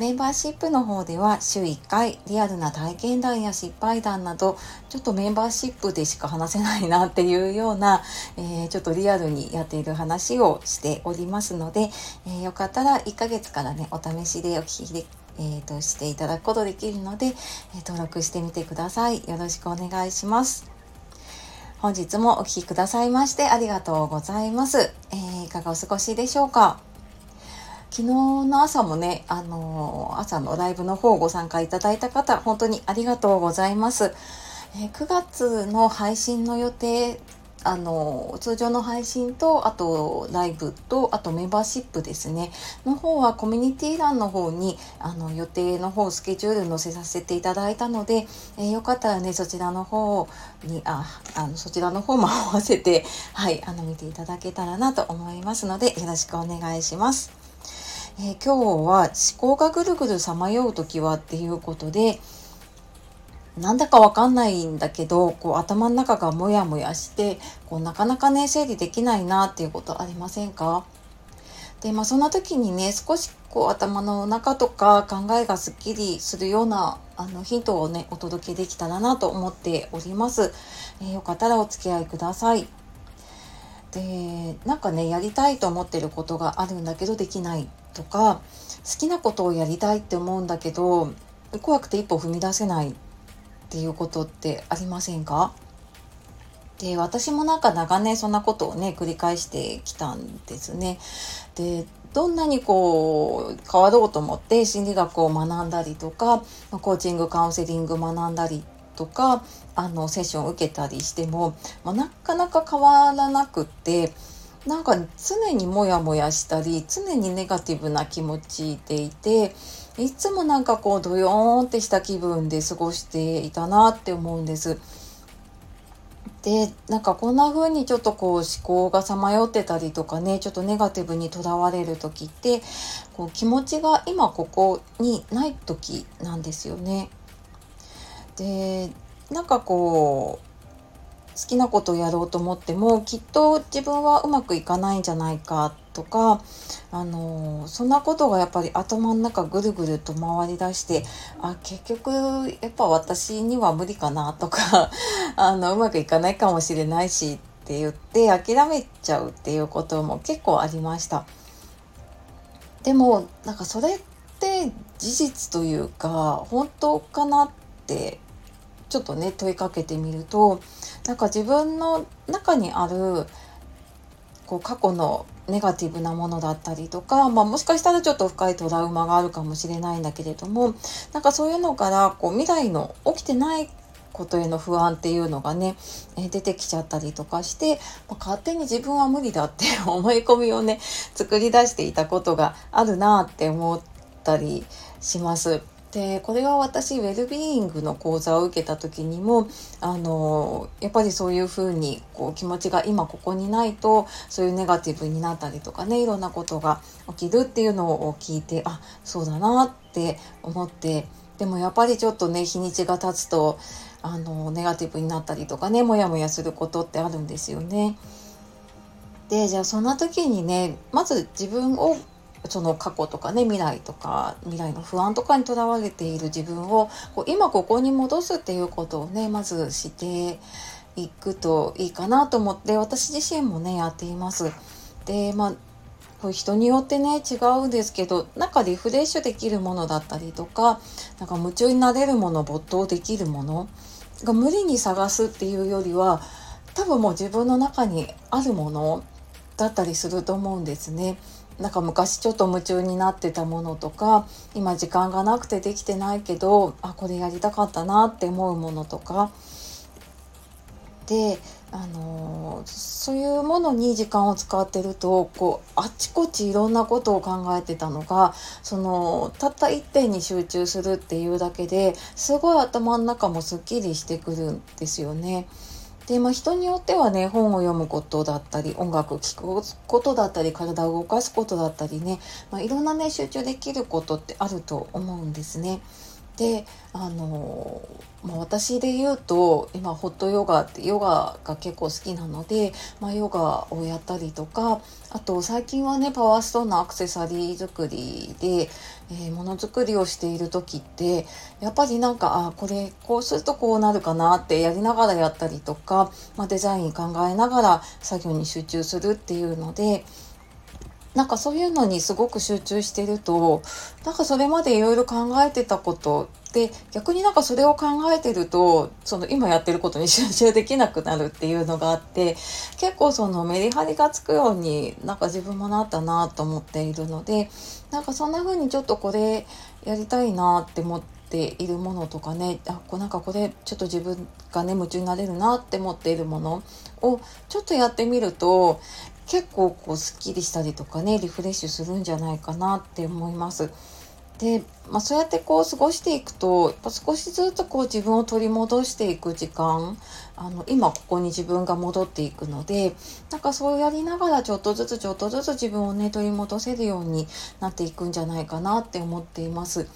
メンバーシップの方では週1回リアルな体験談や失敗談などちょっとメンバーシップでしか話せないなっていうような、えーちょっとリアルにやっている話をしておりますので、えーよかったら1ヶ月からねお試しでお聞きで、えーとしていただくことできるので、え登録してみてください。よろしくお願いします。本日もお聞きくださいましてありがとうございます、えーいかがお過ごしでしょうか？昨日の朝もね、あのー朝のライブの方ご参加いただいた方、本当にありがとうございます。えー9月の配信の予定、あのー通常の配信と、あとライブと、あとメンバーシップですね、の方はコミュニティ欄の方に、あの、予定の方、スケジュール載せさせていただいたので、えーよかったらね、そちらの方に、あ、あの、そちらの方も合わせて、はい、あの、見ていただけたらなと思いますので、よろしくお願いします。えー今日は思考がぐるぐるさまよう時はっていうことでなんだかわかんないんだけどこう頭の中がモヤモヤしてこうなかなかね整理できないなっていうことありませんか？でまあそんな時にね少しこう頭の中とか考えがすっきりするようなあのヒントをねお届けできたらなと思っております、えーよかったらお付き合いください。でなんかねやりたいと思ってることがあるんだけどできない。とか好きなことをやりたいって思うんだけど怖くて一歩踏み出せないっていうことってありませんか？で私もなんか長年そんなことをね繰り返してきたんですね。でどんなにこう変わろうと思って心理学を学んだりとかコーチングカウンセリング学んだりとかあのセッションを受けたりしても、まあ、なかなか変わらなくってなんか常にモヤモヤしたり常にネガティブな気持ちでいていつもなんかこうドヨーンってした気分で過ごしていたなって思うんです。でなんかこんな風にちょっとこう思考がさまよってたりとかねちょっとネガティブにとらわれる時ってこう気持ちが今ここにない時なんですよね。でなんかこう好きなことをやろうと思ってもきっと自分はうまくいかないんじゃないかとかあのそんなことがやっぱり頭の中ぐるぐると回りだしてあ結局やっぱ私には無理かなとか あのうまくいかないかもしれないしって言って諦めちゃうっていうことも結構ありました。でもなんかそれって事実というか本当かなってちょっとね問いかけてみるとなんか自分の中にあるこう過去のネガティブなものだったりとか、まあ、もしかしたらちょっと深いトラウマがあるかもしれないんだけれどもなんかそういうのからこう未来の起きてないことへの不安っていうのがね、え出てきちゃったりとかして、ま勝手に自分は無理だって 思い込みをね作り出していたことがあるなって思ったりします。でこれは私ウェルビーイングの講座を受けた時にもあのやっぱりそういうふうにこう気持ちが今ここにないとそういうネガティブになったりとかねいろんなことが起きるっていうのを聞いてあそうだなって思ってでもやっぱりちょっとね日にちが経つとあのネガティブになったりとかねモヤモヤすることってあるんですよね。でじゃあそんな時にねまず自分をその過去とかね未来とか未来の不安とかにとらわれている自分をこう今ここに戻すっていうことをねまずしていくといいかなと思って私自身もねやっています。でまあこう人によってね違うんですけどなんかリフレッシュできるものだったりとかなんか夢中になれるもの没頭できるものが無理に探すっていうよりは多分もう自分の中にあるものだったりすると思うんですね。なんか昔ちょっと夢中になってたものとか今時間がなくてできてないけどあこれやりたかったなって思うものとかであのそういうものに時間を使ってるとこうあっちこっちいろんなことを考えてたのがそのたった一点に集中するっていうだけですごい頭の中もすっきりしてくるんですよね。で、まあ、人によってはね本を読むことだったり音楽聴くことだったり体を動かすことだったりね、まあ、いろんなね集中できることってあると思うんですね。であの、まあ、私で言うと今ホットヨガってヨガが結構好きなので、まあ、ヨガをやったりとかあと最近はねパワーストーンのアクセサリー作りで、えー、ものづくりをしている時ってやっぱりなんかあこれこうするとこうなるかなってやりながらやったりとか、まあ、デザイン考えながら作業に集中するっていうので。なんかそういうのにすごく集中してるとなんかそれまでいろいろ考えてたことで逆になんかそれを考えてるとその今やってることに集中できなくなるっていうのがあって結構そのメリハリがつくようになんか自分もなったなと思っているのでなんかそんな風にちょっとこれやりたいなって思って。いるものとかねあこなんかこれちょっと自分がね夢中になれるなって思っているものをちょっとやってみると結構こうすっきりしたりとかねリフレッシュするんじゃないかなって思います。で、まあ、そうやってこう過ごしていくとやっぱ少しずつこう自分を取り戻していく時間あの今ここに自分が戻っていくのでなんかそうやりながらちょっとずつちょっとずつ自分をね取り戻せるようになっていくんじゃないかなって思っています。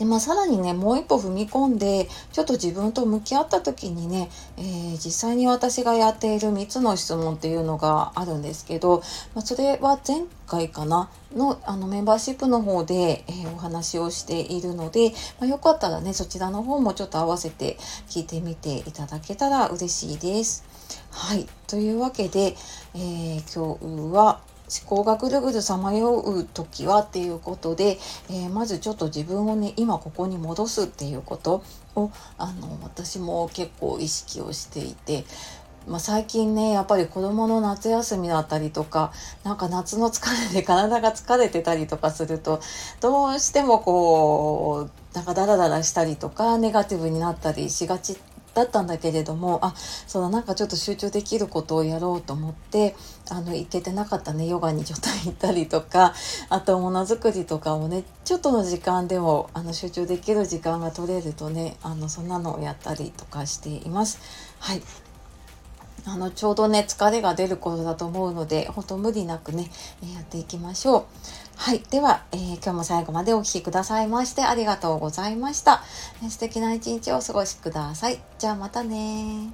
でまあさらにねもう一歩踏み込んでちょっと自分と向き合った時にね、えー、実際に私がやっている3つの質問っていうのがあるんですけど、まあ、それは前回かなのあのメンバーシップの方で、えー、お話をしているので、まあ、よかったらねそちらの方もちょっと合わせて聞いてみていただけたら嬉しいです。はいというわけで、えー、今日は思考がぐるぐるさまよう時はっていうことで、えー、まずちょっと自分をね今ここに戻すっていうことをあの私も結構意識をしていて。まあ、最近ねやっぱり子どもの夏休みだったりとかなんか夏の疲れで体が疲れてたりとかするとどうしてもこうなんかダラダラしたりとかネガティブになったりしがちっだったんだけれどもあそうだなんかちょっと集中できることをやろうと思ってあの行けてなかったねヨガにちょっと行ったりとか あとものづくりとかをねちょっとの時間でもあの集中できる時間が取れるとねあのそんなのをやったりとかしています。はいあのちょうどね疲れが出る頃だと思うので本当無理なくねやっていきましょう。はい。では、えー、今日も最後までお聴きくださいましてありがとうございました。素敵な一日をお過ごしください。じゃあまたね